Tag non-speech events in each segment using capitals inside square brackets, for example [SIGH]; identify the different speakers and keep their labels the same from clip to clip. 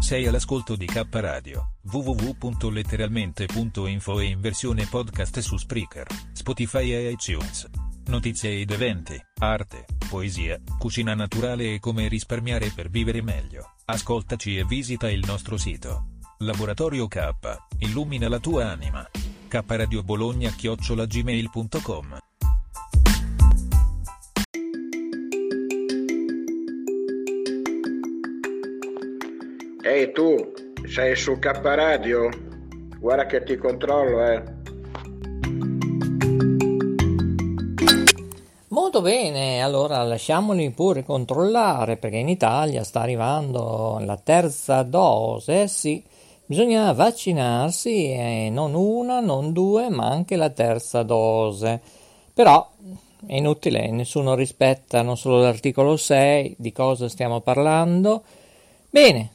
Speaker 1: Sei all'ascolto di K Radio, www.letteralmente.info e in versione podcast su Spreaker, Spotify e iTunes. Notizie ed eventi, arte, poesia, cucina naturale e come risparmiare per vivere meglio. Ascoltaci e visita il nostro sito. Laboratorio K, illumina la tua anima. K Radio Bologna chiocciolagmail.com
Speaker 2: Ehi tu, sei su K Radio? Guarda che ti controllo, eh.
Speaker 3: Molto bene, allora lasciamoli pure controllare perché in Italia sta arrivando la terza dose, sì, bisogna vaccinarsi e non una, non due, ma anche la terza dose. Però è inutile, nessuno rispetta non solo l'articolo 6, di cosa stiamo parlando. Bene,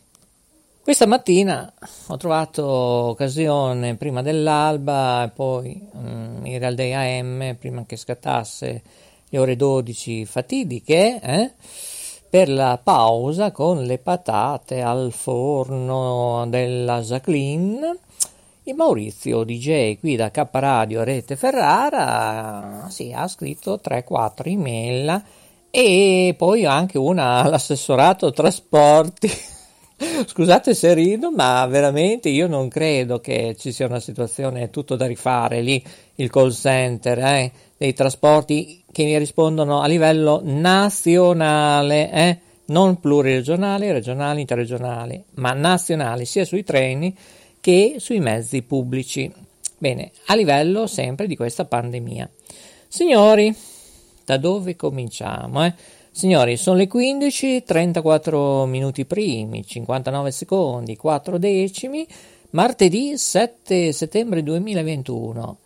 Speaker 3: questa mattina ho trovato occasione prima dell'alba e poi um, in Real Day AM, prima che scattasse le ore 12 fatidiche, eh, per la pausa con le patate al forno della Jacqueline. Il Maurizio DJ qui da K Radio Rete Ferrara sì, ha scritto 3-4 email e poi anche una [LAUGHS] all'assessorato trasporti Scusate se rido, ma veramente io non credo che ci sia una situazione tutto da rifare lì, il call center eh, dei trasporti che mi rispondono a livello nazionale, eh, non pluriregionale, regionali, interregionali, ma nazionali sia sui treni che sui mezzi pubblici. Bene, a livello sempre di questa pandemia. Signori, da dove cominciamo? Eh? Signori, sono le 15, 34 minuti primi, 59 secondi, 4 decimi, martedì 7 settembre 2021.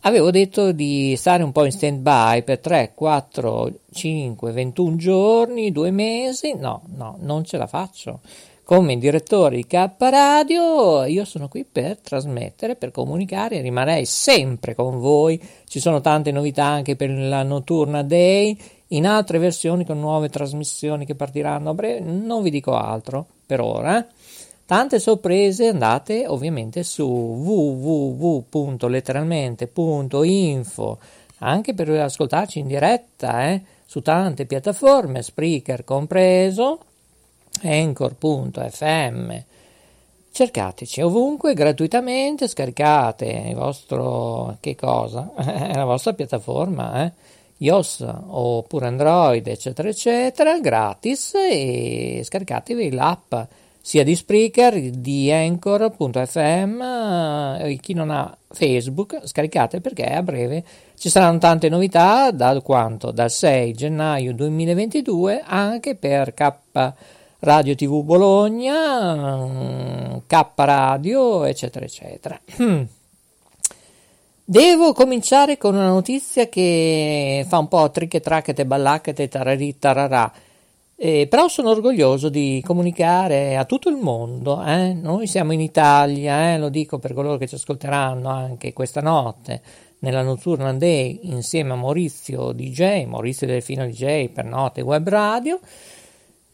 Speaker 3: Avevo detto di stare un po' in stand by per 3, 4, 5, 21 giorni, 2 mesi. No, no, non ce la faccio. Come direttore di K Radio, io sono qui per trasmettere, per comunicare, rimarrei sempre con voi. Ci sono tante novità anche per la Notturna Day in altre versioni con nuove trasmissioni che partiranno a breve, non vi dico altro per ora. Tante sorprese, andate ovviamente su www.letteralmente.info anche per ascoltarci in diretta eh, su tante piattaforme, Spreaker compreso, Anchor.fm. Cercateci ovunque gratuitamente, scaricate il vostro che cosa? [LAUGHS] la vostra piattaforma, eh iOS oppure Android, eccetera, eccetera, gratis e scaricatevi l'app sia di Spreaker, di Anchor.fm e chi non ha Facebook scaricate perché a breve ci saranno tante novità dal quanto? Dal 6 gennaio 2022 anche per K Radio TV Bologna, K Radio, eccetera, eccetera. [CLEARS THROAT] Devo cominciare con una notizia che fa un po' tricche tracchete ballacchete tararì tararà. Eh, però sono orgoglioso di comunicare a tutto il mondo. Eh? Noi siamo in Italia, eh? lo dico per coloro che ci ascolteranno anche questa notte nella Notturna Day insieme a Maurizio DJ, Maurizio Delfino DJ per Note Web Radio.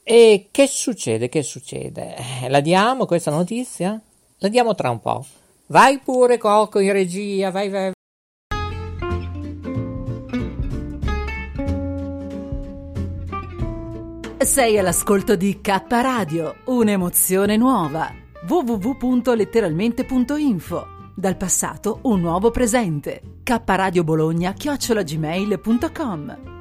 Speaker 3: E che succede? Che succede? Eh, la diamo questa notizia? La diamo tra un po'. Vai pure Coco in regia, vai vai.
Speaker 4: Sei all'ascolto di K Radio, un'emozione nuova. www.letteralmente.info Dal passato un nuovo presente. K Radio Bologna chiocciolagmail.com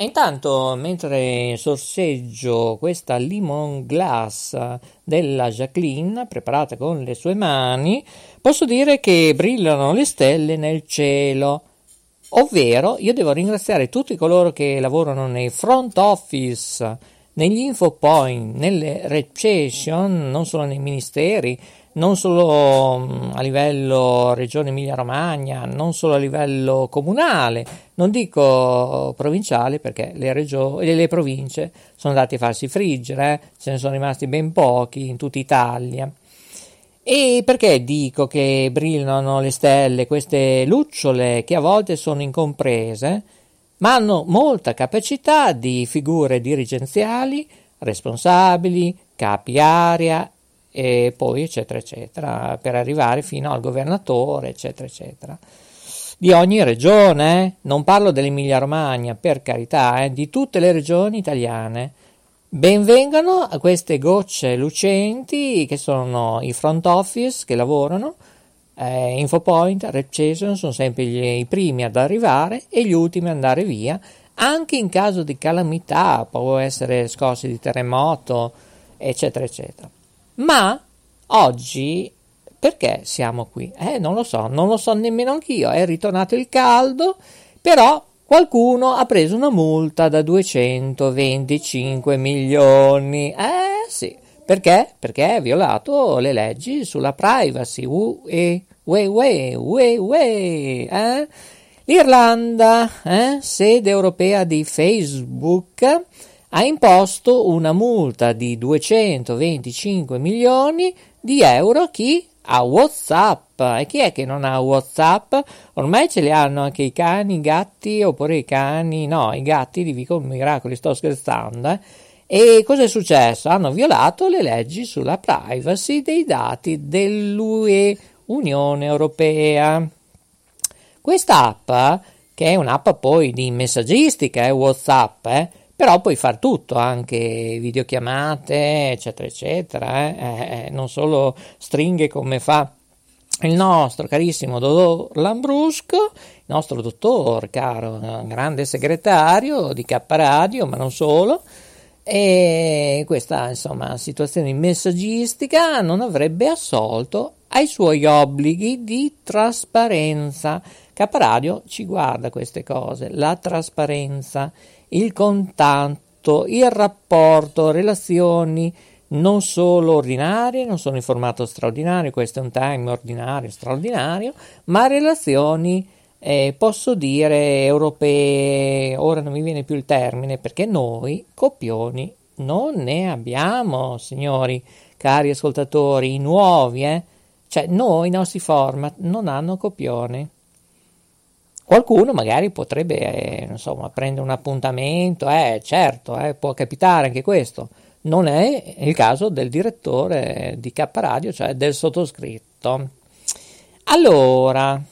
Speaker 3: E intanto, mentre sorseggio questa lemon glass della Jacqueline, preparata con le sue mani, posso dire che brillano le stelle nel cielo. Ovvero, io devo ringraziare tutti coloro che lavorano nei front office, negli info point, nelle reception, non solo nei ministeri, non solo mm, a livello regione Emilia-Romagna, non solo a livello comunale, non dico provinciale perché le, regioni, le province sono andate a farsi friggere, eh? ce ne sono rimasti ben pochi in tutta Italia. E perché dico che brillano le stelle, queste lucciole che a volte sono incomprese, ma hanno molta capacità di figure dirigenziali, responsabili, capi area e poi eccetera eccetera per arrivare fino al governatore eccetera eccetera di ogni regione eh? non parlo dell'Emilia Romagna per carità eh? di tutte le regioni italiane benvengano a queste gocce lucenti che sono i front office che lavorano eh, Infopoint, Repchason sono sempre gli, i primi ad arrivare e gli ultimi ad andare via anche in caso di calamità può essere scosse di terremoto eccetera eccetera ma oggi perché siamo qui? Eh, non lo so, non lo so nemmeno anch'io. È ritornato il caldo, però qualcuno ha preso una multa da 225 milioni. Eh sì, perché? Perché ha violato le leggi sulla privacy. Ue, ue, ue, ue, ue, eh? L'Irlanda, eh? sede europea di Facebook, ha imposto una multa di 225 milioni di euro a chi ha WhatsApp. E chi è che non ha WhatsApp? Ormai ce li hanno anche i cani, i gatti, oppure i cani, no, i gatti di Vico Miracoli, sto scherzando, eh? E cosa è successo? Hanno violato le leggi sulla privacy dei dati dell'UE, Unione Europea. Questa app, che è un'app poi di messaggistica, è eh, WhatsApp, eh, però puoi fare tutto, anche videochiamate, eccetera, eccetera, eh? Eh, eh, non solo stringhe come fa il nostro carissimo dottor Lambrusco, il nostro dottor, caro, grande segretario di K Radio, ma non solo, e questa insomma situazione messaggistica non avrebbe assolto ai suoi obblighi di trasparenza. K Radio ci guarda queste cose, la trasparenza il contatto, il rapporto, relazioni non solo ordinarie, non sono in formato straordinario, questo è un time ordinario, straordinario, ma relazioni, eh, posso dire, europee, ora non mi viene più il termine, perché noi copioni non ne abbiamo, signori, cari ascoltatori, i nuovi, eh? cioè noi, i nostri format, non hanno copioni. Qualcuno magari potrebbe, eh, insomma, prendere un appuntamento, eh, certo, eh, può capitare anche questo. Non è il caso del direttore di K Radio, cioè del sottoscritto. Allora,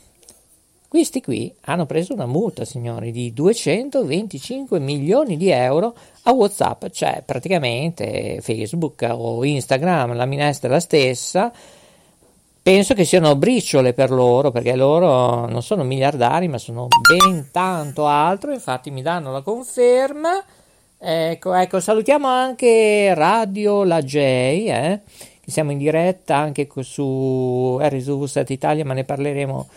Speaker 3: questi qui hanno preso una multa, signori, di 225 milioni di euro a WhatsApp, cioè praticamente Facebook o Instagram, la minestra è la stessa, penso che siano briciole per loro, perché loro non sono miliardari, ma sono ben tanto altro, infatti mi danno la conferma. Ecco, ecco, salutiamo anche Radio La J, eh, siamo in diretta anche su RSU 7 Italia, ma ne parleremo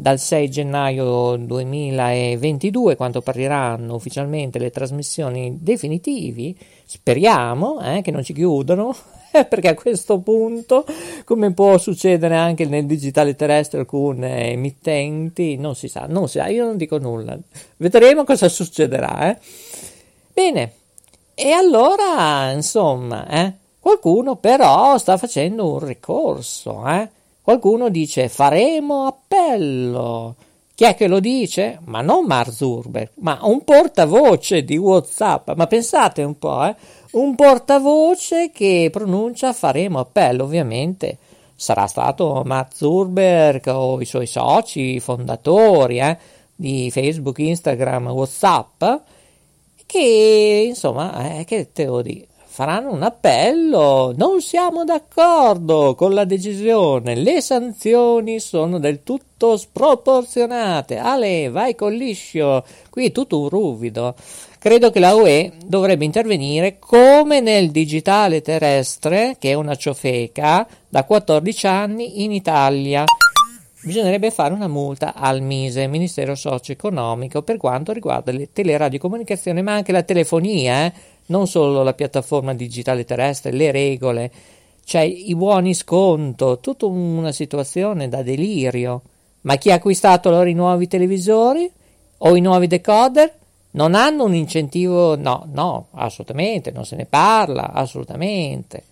Speaker 3: dal 6 gennaio 2022, quando partiranno ufficialmente le trasmissioni definitivi. Speriamo eh, che non ci chiudano, [LAUGHS] perché a questo punto, come può succedere anche nel digitale terrestre, alcune emittenti, non si sa, non si sa, io non dico nulla. Vedremo cosa succederà. Eh. Bene, e allora, insomma, eh, qualcuno però sta facendo un ricorso, eh Qualcuno dice faremo appello. Chi è che lo dice? Ma non Mark Zuckerberg, ma un portavoce di WhatsApp. Ma pensate un po', eh? Un portavoce che pronuncia faremo appello, ovviamente sarà stato Mark Zuckerberg o i suoi soci, fondatori eh, di Facebook, Instagram, WhatsApp, che insomma, eh, che te lo dico? Faranno un appello. Non siamo d'accordo con la decisione. Le sanzioni sono del tutto sproporzionate. Ale, vai con liscio. Qui è tutto un ruvido. Credo che la UE dovrebbe intervenire come nel digitale terrestre, che è una ciofeca, da 14 anni in Italia. Bisognerebbe fare una multa al MISE, Ministero Socio-Economico, per quanto riguarda le teleradiocomunicazioni, ma anche la telefonia, eh? non solo la piattaforma digitale terrestre, le regole. c'è i buoni sconto, tutta una situazione da delirio. Ma chi ha acquistato allora i nuovi televisori o i nuovi decoder? Non hanno un incentivo? No, no, assolutamente, non se ne parla, assolutamente.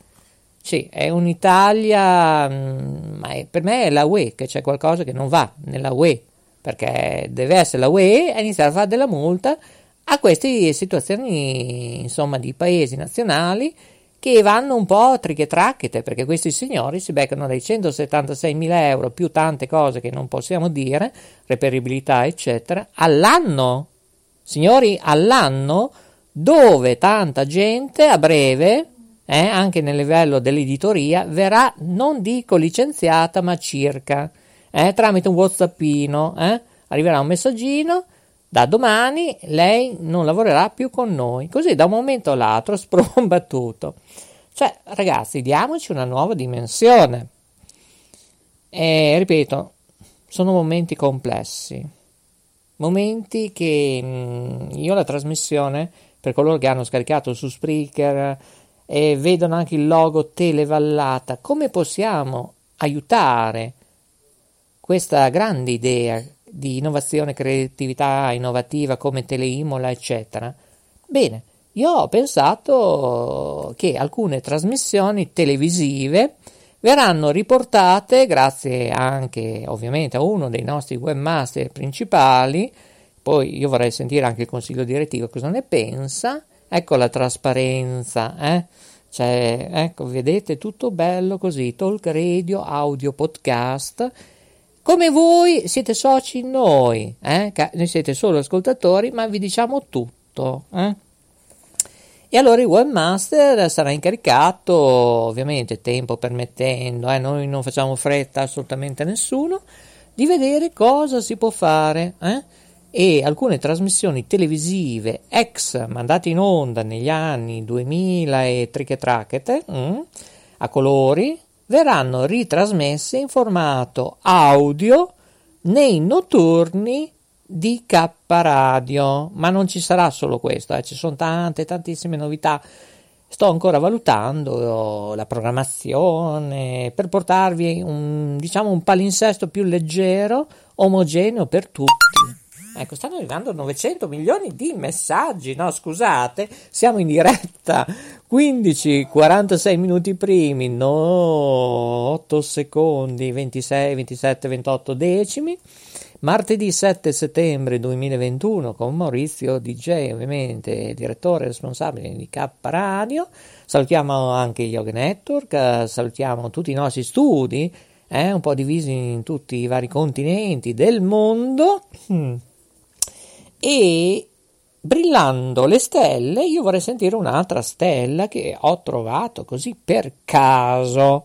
Speaker 3: Sì, è un'Italia, mm, ma è, per me è la UE, che c'è qualcosa che non va nella UE, perché deve essere la UE a iniziare a fare della multa a queste situazioni, insomma, di paesi nazionali che vanno un po' trichetracchete, perché questi signori si beccano dai 176 mila euro più tante cose che non possiamo dire, reperibilità, eccetera, all'anno. Signori, all'anno dove tanta gente a breve eh, anche nel livello dell'editoria, verrà, non dico licenziata, ma circa, eh, tramite un whatsappino, eh, arriverà un messaggino, da domani lei non lavorerà più con noi, così da un momento all'altro [LAUGHS] spromba tutto. Cioè, ragazzi, diamoci una nuova dimensione. E ripeto, sono momenti complessi, momenti che mh, mm, io la trasmissione, per coloro che hanno scaricato su Spreaker, e vedono anche il logo Televallata. Come possiamo aiutare questa grande idea di innovazione, creatività innovativa come Teleimola, eccetera? Bene, io ho pensato che alcune trasmissioni televisive verranno riportate grazie anche ovviamente a uno dei nostri webmaster principali, poi io vorrei sentire anche il consiglio direttivo cosa ne pensa, Ecco la trasparenza, eh? Cioè, ecco, vedete, tutto bello così, talk radio, audio, podcast. Come voi siete soci noi, eh? Noi siete solo ascoltatori, ma vi diciamo tutto, eh? E allora il webmaster sarà incaricato, ovviamente tempo permettendo, eh? noi non facciamo fretta assolutamente a nessuno, di vedere cosa si può fare. Eh? E alcune trasmissioni televisive ex mandate in onda negli anni 2000 e trichetrachete mm, a colori verranno ritrasmesse in formato audio nei notturni di K Radio, ma non ci sarà solo questo, eh, ci sono tante, tantissime novità. Sto ancora valutando la programmazione per portarvi un, diciamo, un palinsesto più leggero, omogeneo per tutti. Ecco, stanno arrivando 900 milioni di messaggi. No, scusate, siamo in diretta. 15, 46 minuti primi, no, 8 secondi, 26, 27, 28 decimi. Martedì 7 settembre 2021 con Maurizio DJ, ovviamente direttore responsabile di K Radio. Salutiamo anche Yoga Network, salutiamo tutti i nostri studi, eh, un po' divisi in tutti i vari continenti del mondo. [CLEARS THROAT] E brillando le stelle io vorrei sentire un'altra stella che ho trovato così per caso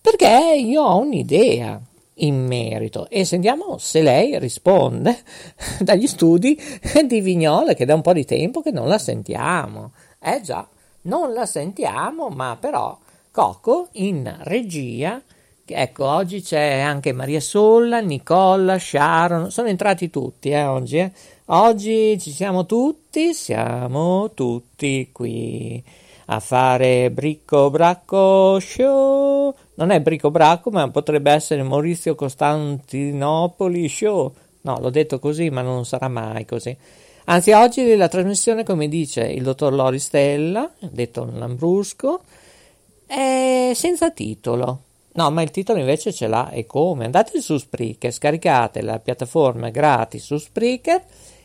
Speaker 3: perché io ho un'idea in merito. E sentiamo se lei risponde [LAUGHS] dagli studi di Vignola che da un po' di tempo che non la sentiamo. Eh già non la sentiamo ma però Coco in regia. Ecco oggi c'è anche Maria Solla Nicola Sharon sono entrati tutti eh, oggi eh Oggi ci siamo tutti, siamo tutti qui a fare Bricco Bracco Show. Non è Bricco Bracco, ma potrebbe essere Maurizio Costantinopoli Show. No, l'ho detto così, ma non sarà mai così. Anzi, oggi la trasmissione, come dice il dottor Lori Stella, detto Lambrusco, è senza titolo. No, ma il titolo invece ce l'ha e come? Andate su Spreaker, scaricate la piattaforma gratis su Spreaker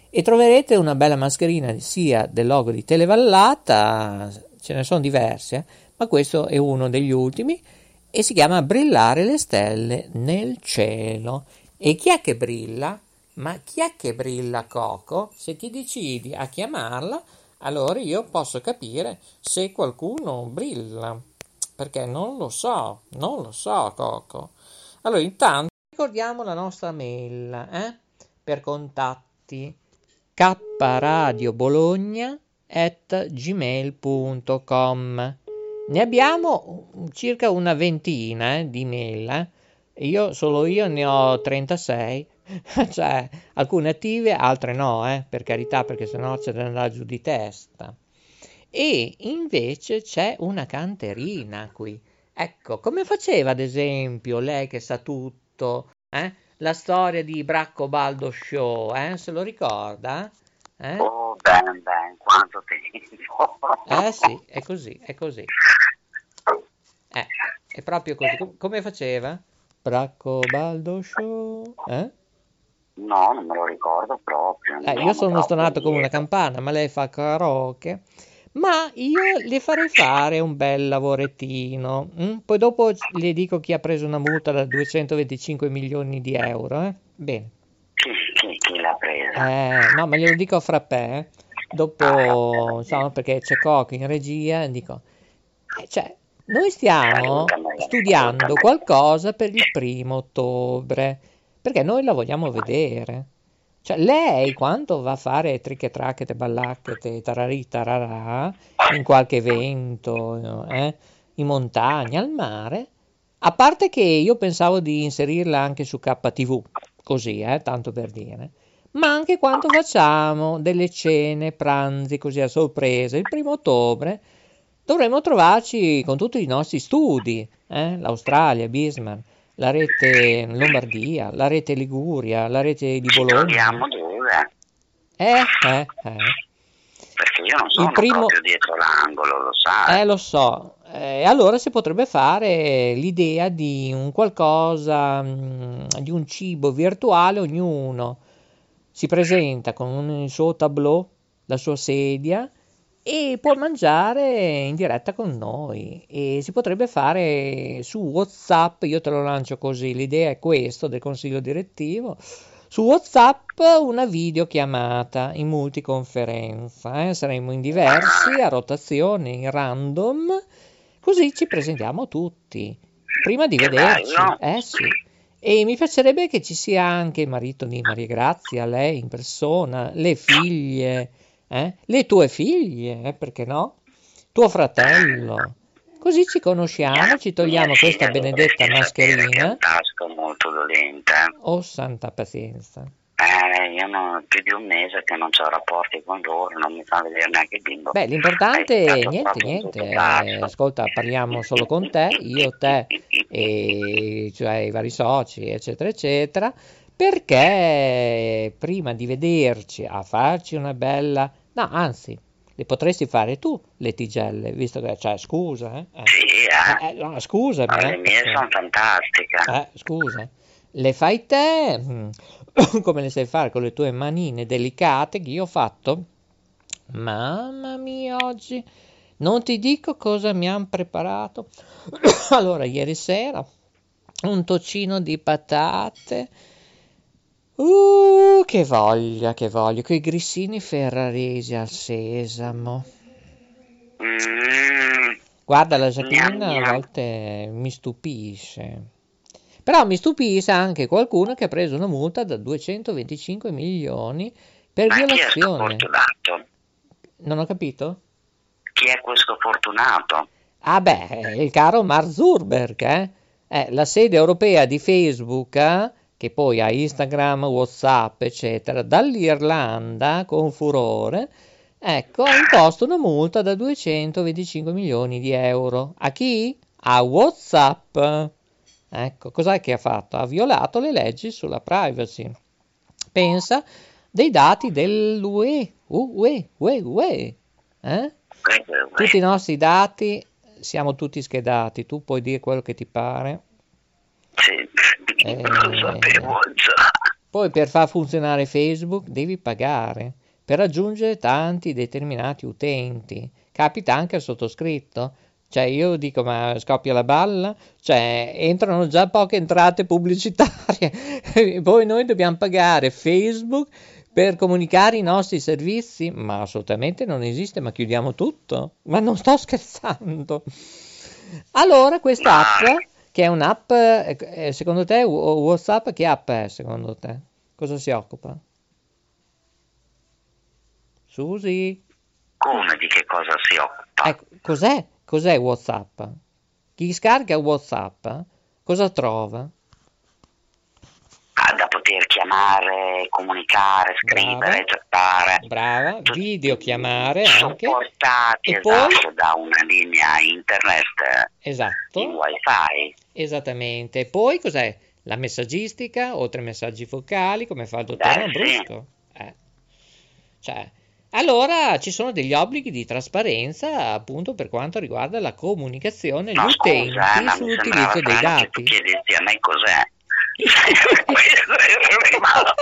Speaker 3: e troverete una bella mascherina sia del logo di Televallata, ce ne sono diverse, ma questo è uno degli ultimi e si chiama Brillare le stelle nel cielo. E chi è che brilla? Ma chi è che brilla Coco? Se ti decidi a chiamarla, allora io posso capire se qualcuno brilla, perché non lo so, non lo so Coco. Allora intanto ricordiamo la nostra mail eh? per contatti kradiobologna at gmail.com ne abbiamo circa una ventina eh, di mail eh. io solo io ne ho 36 [LAUGHS] cioè alcune attive altre no eh, per carità perché sennò ce ne andrà giù di testa e invece c'è una canterina qui Ecco, come faceva ad esempio lei che sa tutto, eh? La storia di Bracco Baldo Show, eh? Se lo ricorda?
Speaker 5: Eh? Oh, bene, bene, quanto tempo.
Speaker 3: eh sì, è così, è così. Eh, è proprio così. Com- come faceva? Bracco Baldo Show, eh?
Speaker 5: No, non me lo ricordo proprio.
Speaker 3: Eh, io sono stonato come una campana, ma lei fa karaoke. Ma io le farei fare un bel lavorettino. Hm? Poi dopo le dico chi ha preso una multa da 225 milioni di euro. Eh? Bene.
Speaker 5: Chi, chi, chi l'ha presa?
Speaker 3: Eh, no, ma glielo dico a frappè. Eh? Dopo, insomma, perché c'è Coco in regia, dico... Eh, cioè, noi stiamo studiando qualcosa per il primo ottobre, perché noi la vogliamo vedere. Cioè, lei quando va a fare tricche tracchete, ballacchete, tararì, tararà, in qualche evento, eh, in montagna, al mare, a parte che io pensavo di inserirla anche su KTV, così, eh, tanto per dire, ma anche quando facciamo delle cene, pranzi così a sorpresa, il primo ottobre, dovremmo trovarci con tutti i nostri studi, eh, l'Australia, Bismarck, la rete Lombardia, la rete Liguria, la rete di Bologna.
Speaker 5: Troviamo dove?
Speaker 3: Eh, eh, eh.
Speaker 5: Perché io non sono primo... proprio dietro l'angolo, lo sai.
Speaker 3: Eh, lo so. E eh, allora si potrebbe fare l'idea di un qualcosa, mm, di un cibo virtuale, ognuno si presenta con il suo tableau, la sua sedia e può mangiare in diretta con noi e si potrebbe fare su WhatsApp, io te lo lancio così, l'idea è questa del consiglio direttivo, su WhatsApp una videochiamata in multiconferenza, eh? saremo in diversi, a rotazione, in random, così ci presentiamo tutti, prima di vederci, eh sì. E mi piacerebbe che ci sia anche il marito di Maria Grazia, lei in persona, le figlie, eh? le tue figlie, eh? perché no? Tuo fratello. Così ci conosciamo, ci togliamo questa benedetta mascherina.
Speaker 5: Tasco molto dolente.
Speaker 3: Oh, santa pazienza.
Speaker 5: Eh, io non, più di un mese che non ho rapporti con loro, non mi fa vedere neanche il bimbo.
Speaker 3: Beh, l'importante è niente, niente. Eh, ascolta, parliamo solo con te, io, te, e cioè i vari soci, eccetera, eccetera perché prima di vederci a farci una bella... No, anzi, le potresti fare tu le tigelle, visto che... Cioè, scusa, eh?
Speaker 5: eh. Sì, eh.
Speaker 3: eh no, scusami.
Speaker 5: Le eh, mie sono fantastiche.
Speaker 3: Eh, scusa. Le fai te, mm, [CLEARS THROAT] come le sai fare con le tue manine delicate che io ho fatto? Mamma mia, oggi... Non ti dico cosa mi hanno preparato. [CLEARS THROAT] allora, ieri sera un tocino di patate Uh, che voglia, che voglia, quei grissini ferraresi al sesamo.
Speaker 5: Mm.
Speaker 3: Guarda, la Jacqueline a volte mi stupisce. Però mi stupisce anche qualcuno che ha preso una multa da 225 milioni per
Speaker 5: Ma
Speaker 3: violazione.
Speaker 5: Chi è fortunato?
Speaker 3: Non ho capito?
Speaker 5: Chi è questo fortunato?
Speaker 3: Ah beh, il caro Mark Zuckerberg, eh? eh la sede europea di Facebook... Eh? Che poi ha Instagram, Whatsapp, eccetera, dall'Irlanda con furore, ecco, ha imposto una multa da 225 milioni di euro. A chi? A Whatsapp. Ecco, cos'è che ha fatto? Ha violato le leggi sulla privacy. Pensa dei dati dell'UE, UE, UE, UE. Eh? Tutti i nostri dati siamo tutti schedati, tu puoi dire quello che ti pare.
Speaker 5: Sì. Eh,
Speaker 3: poi per far funzionare Facebook devi pagare per raggiungere tanti determinati utenti. Capita anche al sottoscritto. Cioè io dico ma scoppia la balla? Cioè entrano già poche entrate pubblicitarie [LAUGHS] poi noi dobbiamo pagare Facebook per comunicare i nostri servizi? Ma assolutamente non esiste, ma chiudiamo tutto. Ma non sto scherzando. Allora questa app che è un'app, eh, eh, secondo te WhatsApp che app è secondo te? Cosa si occupa? Susi?
Speaker 5: Come di che cosa si occupa?
Speaker 3: Ecco, cos'è? Cos'è WhatsApp? Chi scarica WhatsApp cosa trova?
Speaker 5: Ah, da poter chiamare comunicare, scrivere, chattare.
Speaker 3: Brava, videochiamare anche.
Speaker 5: Supportati
Speaker 3: E poi?
Speaker 5: esatto, da una linea internet
Speaker 3: Esatto.
Speaker 5: in wifi.
Speaker 3: Esattamente. Poi cos'è? La messaggistica, oltre ai messaggi vocali, come fa il dottor
Speaker 5: Beh,
Speaker 3: Lambrusco. Eh. Cioè, allora ci sono degli obblighi di trasparenza appunto per quanto riguarda la comunicazione agli
Speaker 5: No,
Speaker 3: utenti
Speaker 5: scusa, eh, ma mi
Speaker 3: sull'utilizzo dei
Speaker 5: strano che
Speaker 3: dati.
Speaker 5: tu chiedessi a me cos'è. Questo è rimasto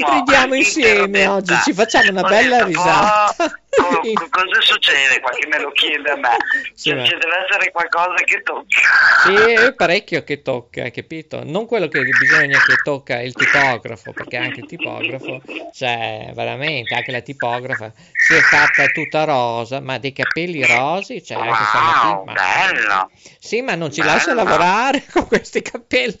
Speaker 5: un
Speaker 3: Ridiamo insieme oggi, ci facciamo una bella risata.
Speaker 5: "Oh, co- cosa succede qua che me lo chiede a me?
Speaker 3: Sì,
Speaker 5: Cioè, ci deve essere qualcosa che tocca.
Speaker 3: Sì, è parecchio che tocca, capito? Non quello che bisogna che tocca il tipografo, perché anche il tipografo, cioè veramente, anche la tipografa si è fatta tutta rosa, ma dei capelli rosi, cioè anche
Speaker 5: Wow,
Speaker 3: stamattina. ma-
Speaker 5: bello.
Speaker 3: Sì, ma non ci
Speaker 5: Bello.
Speaker 3: lascia lavorare [LAUGHS] con questi capelli,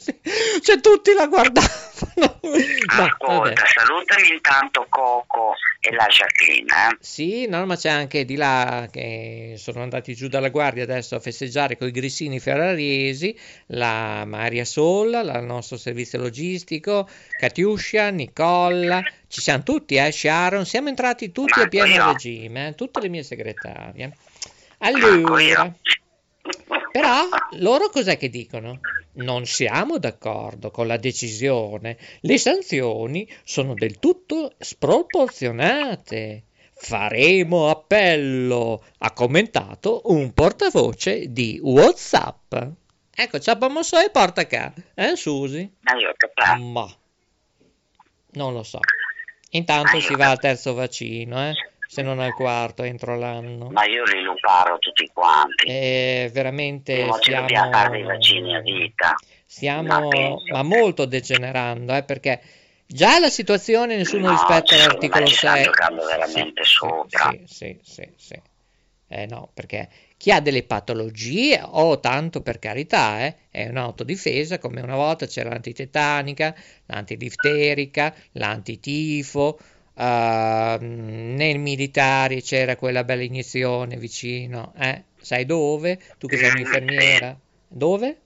Speaker 3: cioè tutti la guardavano. No. [LAUGHS]
Speaker 5: Ascolta, salutami intanto Coco e la Jacqueline. Eh?
Speaker 3: Sì, no, ma c'è anche di là che sono andati giù dalla guardia adesso a festeggiare con i grissini ferraresi, la Maria Solla, la- il nostro servizio logistico, Katiuscia, Nicola, ci siamo tutti, eh, Sharon, siamo entrati tutti a
Speaker 5: Manco
Speaker 3: pieno
Speaker 5: io.
Speaker 3: regime, eh, tutte le mie segretarie. Allora. Però loro cos'è che dicono? Non siamo d'accordo con la decisione. Le sanzioni sono del tutto sproporzionate. Faremo appello, ha commentato un portavoce di WhatsApp. Ecco, Ciapamosso e porta qua, eh Susi?
Speaker 5: Ma
Speaker 3: non lo so. Intanto si va al terzo vaccino, eh? Se non al quarto entro l'anno.
Speaker 5: Ma io li luparo tutti quanti.
Speaker 3: E veramente
Speaker 5: ci
Speaker 3: stiamo,
Speaker 5: dobbiamo fare dei vaccini a vita.
Speaker 3: stiamo
Speaker 5: Ma
Speaker 3: ma molto degenerando, eh, perché già la situazione nessuno
Speaker 5: No,
Speaker 3: rispetta l'articolo
Speaker 5: me ci stanno
Speaker 3: 6.
Speaker 5: giocando veramente
Speaker 3: Sì,
Speaker 5: sopra.
Speaker 3: Sì, sì, sì, sì. Eh no, perché chi ha delle patologie, o tanto per carità, eh, è un'autodifesa, come una volta c'era l'antitetanica, l'antidifterica, l'antitifo, nei militari c'era quella bella iniezione vicino, eh? Sai dove? Tu che sei un'infermiera. Dove?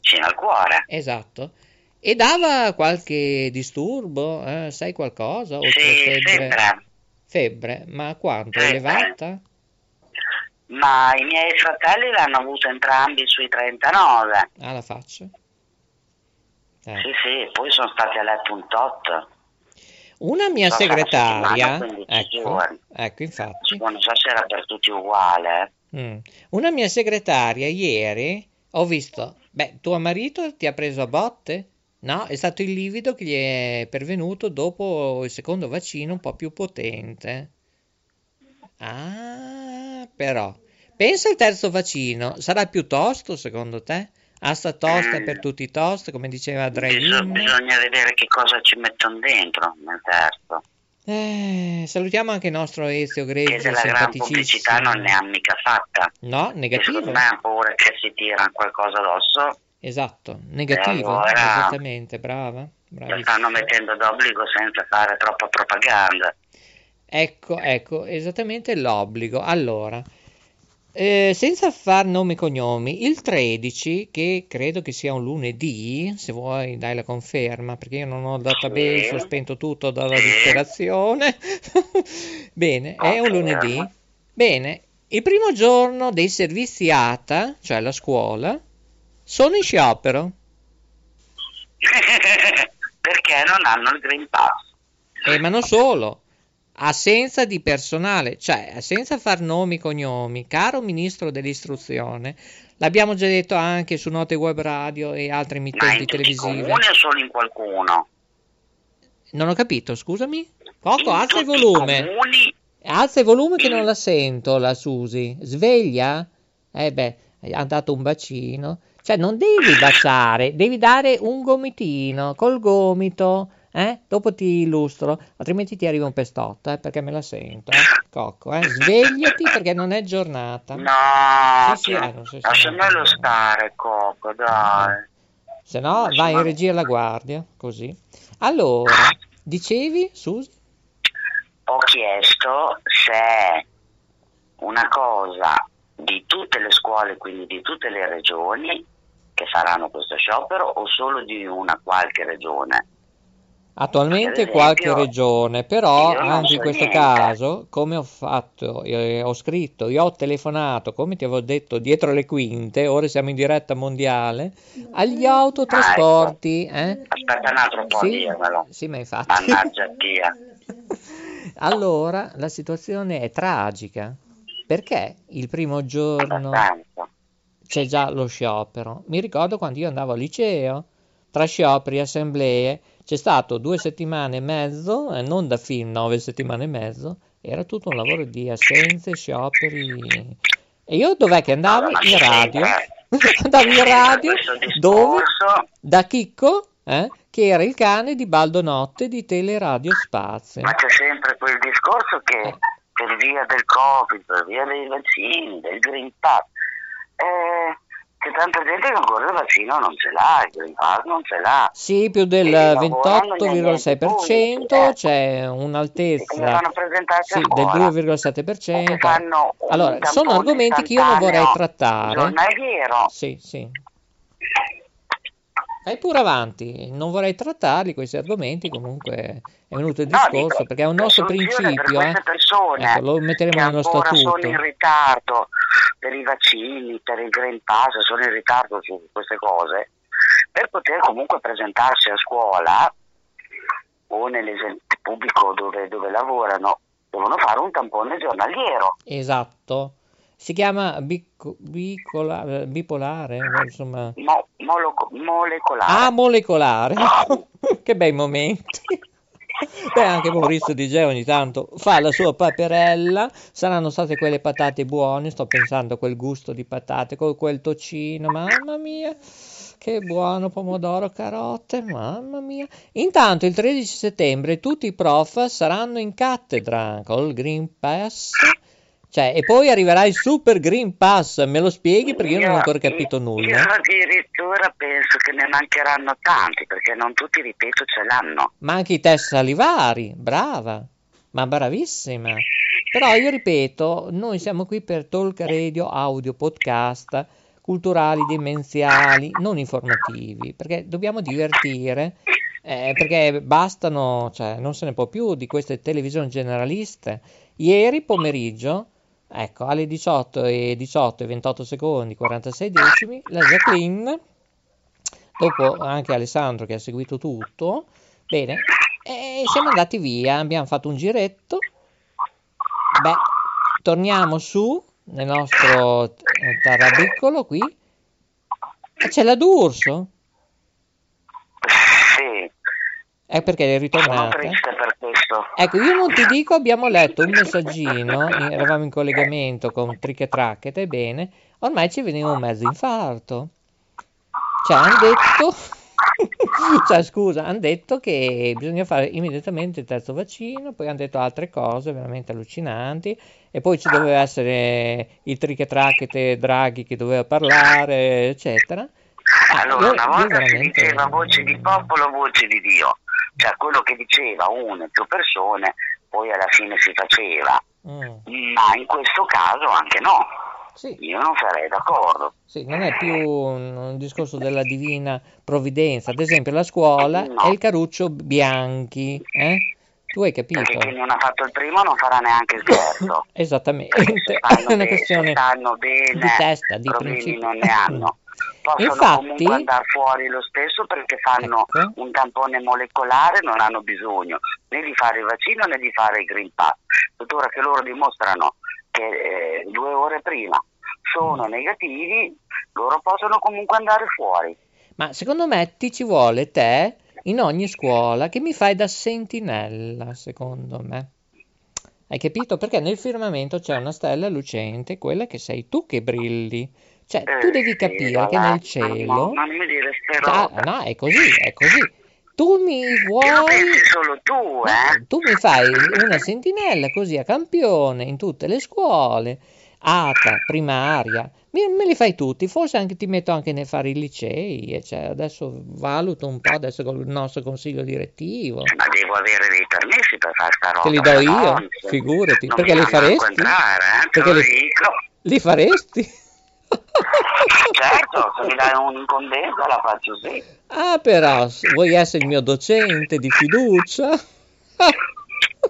Speaker 5: Vicino al cuore.
Speaker 3: Esatto. E dava qualche disturbo, eh? Sai qualcosa? Oltre
Speaker 5: Sì,
Speaker 3: febbre?
Speaker 5: sempre.
Speaker 3: Febbre, ma quanto?
Speaker 5: Febbre.
Speaker 3: Elevata?
Speaker 5: Ma i miei fratelli l'hanno avuto entrambi sui 39.
Speaker 3: Alla faccia? Eh.
Speaker 5: Sì, sì, poi sono stati a letto un tot.
Speaker 3: Una mia segretaria,
Speaker 5: settimana, 15
Speaker 3: ecco, ecco infatti,
Speaker 5: Non so se era per tutti uguale. eh.
Speaker 3: mm. una mia segretaria ieri ho visto, beh, tuo marito ti ha preso a botte? No, è stato il livido che gli è pervenuto dopo il secondo vaccino un po' più potente. Ah, però, pensa al terzo vaccino, sarà più tosto secondo te? Asta tosta
Speaker 5: Mm.
Speaker 3: per tutti i toast, come diceva
Speaker 5: Bisogna,
Speaker 3: Drain?
Speaker 5: bisogna vedere che cosa ci mettono dentro nel terzo.
Speaker 3: Eh, salutiamo anche il nostro Ezio
Speaker 5: Che
Speaker 3: Grezzo,
Speaker 5: della gran pubblicità non ne ha mica fatta.
Speaker 3: No,
Speaker 5: E
Speaker 3: negativo.
Speaker 5: secondo me hanno paura che si tirano qualcosa addosso.
Speaker 3: Esatto, negativo,
Speaker 5: allora-
Speaker 3: esattamente, brava,
Speaker 5: Lo stanno mettendo d'obbligo senza fare troppa propaganda.
Speaker 3: Ecco, ecco, esattamente l'obbligo. Allora, eh, senza far nomi e cognomi, il 13, che credo che sia un lunedì, se vuoi dai la conferma, perché io non ho il database, ho spento tutto dalla disperazione. [LAUGHS] Bene, è un lunedì. Bene, il primo giorno dei servizi ATA, cioè la scuola, sono in sciopero. [LAUGHS]
Speaker 5: Perché non hanno il Green Pass.
Speaker 3: Eh, ma non solo, assenza di personale, cioè senza far nomi e cognomi, caro ministro dell'istruzione, l'abbiamo già detto anche su Note Web Radio e altre
Speaker 5: Ma
Speaker 3: emittenti
Speaker 5: in tutti i
Speaker 3: televisive.
Speaker 5: comuni o solo in qualcuno?
Speaker 3: Non ho capito, scusami. Coco,
Speaker 5: in
Speaker 3: alza il volume.
Speaker 5: comuni
Speaker 3: Alza il volume che non la sento, la Susi. Sveglia? Eh beh, ha dato un bacino. Cioè, non devi [LAUGHS] baciare, devi dare un gomitino col gomito. Eh? Dopo ti illustro, altrimenti ti arriva un pestotto, eh, perché me la sento. Eh? Cocco, eh? Svegliati perché non è giornata.
Speaker 5: No,
Speaker 3: Sì, sì, eh,
Speaker 5: lasciamelo stare, Coco, dai.
Speaker 3: Se no, vai in regia alla guardia, così. Allora, dicevi, Susi?
Speaker 5: Ho chiesto se una cosa di tutte le scuole, quindi di tutte le regioni, che faranno questo sciopero o solo di una qualche regione?
Speaker 3: Attualmente
Speaker 5: Per
Speaker 3: qualche
Speaker 5: esempio,
Speaker 3: regione, però anche in questo
Speaker 5: niente.
Speaker 3: caso, come ho fatto, eh, ho scritto, io ho telefonato, come ti avevo detto, dietro le quinte, ora siamo in diretta mondiale, agli autotrasporti. eh?
Speaker 5: Aspetta un altro po'
Speaker 3: Sì,
Speaker 5: dirmelo.
Speaker 3: sì, ma infatti.
Speaker 5: Mannaggia [LAUGHS] tia.
Speaker 3: Allora, la situazione è tragica, perché il primo giorno
Speaker 5: Abbastanza.
Speaker 3: c'è già lo sciopero. Mi ricordo quando io andavo al liceo, tra scioperi assemblee, c'è stato due settimane e mezzo, eh, non da film, nove settimane e mezzo, era tutto un lavoro di assenze, scioperi. E io dov'è che andavo? In radio. [LAUGHS] Andavo in radio, dove? Da Chicco, eh, che era il cane di Baldo Notte di Teleradio Spazio.
Speaker 5: Ma c'è sempre quel discorso che
Speaker 3: Eh.
Speaker 5: per via del Covid, per via dei vaccini, del Green Pass, eh, c'è tanta gente che ancora il vaccino non ce l'ha, il Green Pass non ce l'ha.
Speaker 3: Sì, più del
Speaker 5: E lavorano negli
Speaker 3: 28,6%,
Speaker 5: enti
Speaker 3: c'è un'altezza sì, del
Speaker 5: scuola?
Speaker 3: 2,7%.
Speaker 5: Che fanno un
Speaker 3: Allora, sono argomenti che io non vorrei trattare.
Speaker 5: Giornaliero.
Speaker 3: Sì, sì. Vai pure avanti, non vorrei trattarli questi argomenti, comunque è venuto il
Speaker 5: No,
Speaker 3: discorso
Speaker 5: dico,
Speaker 3: perché è un nostro principio,
Speaker 5: per
Speaker 3: eh.
Speaker 5: persone
Speaker 3: Ecco, lo metteremo nello
Speaker 5: ancora sono
Speaker 3: statuto.
Speaker 5: in ritardo per i vaccini, per il Green Pass, sono in ritardo su queste cose, per poter comunque presentarsi a scuola o nell'esempio pubblico dove, dove lavorano, devono fare un tampone giornaliero.
Speaker 3: Esatto. Si chiama bico- bicola- eh, bipolare, insomma.
Speaker 5: Mo- moloco- molecolare.
Speaker 3: Ah, molecolare. [LAUGHS] che bei momenti. [LAUGHS] Beh, anche Maurizio DJ ogni tanto fa la sua paperella. Saranno state quelle patate buone. Sto pensando a quel gusto di patate con quel tocino. Mamma mia, che buono pomodoro, carote. Mamma mia. Intanto il 13 settembre tutti i prof saranno in cattedra col Green Pass. Cioè, e poi arriverà il Super Green Pass. Me lo spieghi perché io non ho ancora capito nulla.
Speaker 5: Io addirittura penso che ne mancheranno tanti, perché non tutti, ripeto, ce l'hanno.
Speaker 3: Ma anche i test salivari, brava, ma bravissima. Però io ripeto, noi siamo qui per talk radio, audio, podcast, culturali, demenziali, non informativi, perché dobbiamo divertire, eh, perché bastano, cioè non se ne può più di queste televisioni generaliste. Ieri pomeriggio, ecco, alle 18 e 18 e 28 secondi, 46 decimi, la Jacqueline, dopo anche Alessandro che ha seguito tutto, bene, e siamo andati via, abbiamo fatto un giretto, beh, torniamo su nel nostro tarabicolo qui, e c'è la D'Urso,
Speaker 5: Sì,
Speaker 3: è perché è
Speaker 5: sono
Speaker 3: ritornata.
Speaker 5: triste per questo.
Speaker 3: Ecco, io non ti dico, abbiamo letto un messaggino, in- eravamo in collegamento con Trick e Tracket, ebbene, ormai ci veniva un mezzo infarto. Cioè, hanno detto, [LAUGHS] cioè, scusa, hanno detto che bisogna fare immediatamente il terzo vaccino, poi hanno detto altre cose veramente allucinanti, e poi ci doveva essere il Trick e Tracket Draghi che doveva parlare, eccetera.
Speaker 5: Allora,
Speaker 3: io-
Speaker 5: una volta si
Speaker 3: veramente-
Speaker 5: diceva voce di popolo, voce di Dio, cioè quello che diceva una o più persone, poi alla fine si faceva,
Speaker 3: Mm,
Speaker 5: ma in questo caso anche no,
Speaker 3: sì.
Speaker 5: io non sarei d'accordo.
Speaker 3: Sì, non è più un, un discorso della divina provvidenza. Ad esempio, la scuola
Speaker 5: No.
Speaker 3: è il Caruccio Bianchi, eh? Tu hai capito?
Speaker 5: Perché chi non ha fatto il primo non farà neanche il terzo. [LAUGHS]
Speaker 3: Esattamente, è
Speaker 5: stanno,
Speaker 3: una questione
Speaker 5: stanno bene,
Speaker 3: di testa, di principio.
Speaker 5: non ne hanno. [LAUGHS] Possono
Speaker 3: Infatti-
Speaker 5: comunque andare fuori lo stesso perché fanno
Speaker 3: Ecco.
Speaker 5: un tampone molecolare, non hanno bisogno né di fare il vaccino né di fare il Green Pass. Tuttora che loro dimostrano che eh, due ore prima sono
Speaker 3: Mm.
Speaker 5: negativi, loro possono comunque andare fuori.
Speaker 3: Ma secondo me ti ci vuole te in ogni scuola che mi fai da sentinella, secondo me. Hai capito? Perché nel firmamento c'è una stella lucente, quella che sei tu che brilli. Cioè, tu
Speaker 5: Eh,
Speaker 3: devi
Speaker 5: sì,
Speaker 3: capire che
Speaker 5: va,
Speaker 3: nel cielo...
Speaker 5: no, non mi dire ste
Speaker 3: Ah,
Speaker 5: robe.
Speaker 3: no, è così, è così. Tu mi
Speaker 5: Che
Speaker 3: vuoi...
Speaker 5: solo tu,
Speaker 3: No,
Speaker 5: eh?
Speaker 3: tu mi fai una sentinella così a campione in tutte le scuole, ATA, primaria, me, li fai tutti, forse anche ti metto anche nei fare i licei, cioè, adesso valuto un po' adesso con il nostro consiglio direttivo.
Speaker 5: Ma devo avere dei permessi per fare sta roba.
Speaker 3: Te li do io,
Speaker 5: no, non-
Speaker 3: figurati,
Speaker 5: non
Speaker 3: perché li faresti?
Speaker 5: eh,
Speaker 3: Perché li-. Li faresti? [LAUGHS]
Speaker 5: certo, se mi dai un'incombenza la faccio sì.
Speaker 3: Ah, però, vuoi essere il mio docente di fiducia? [LAUGHS]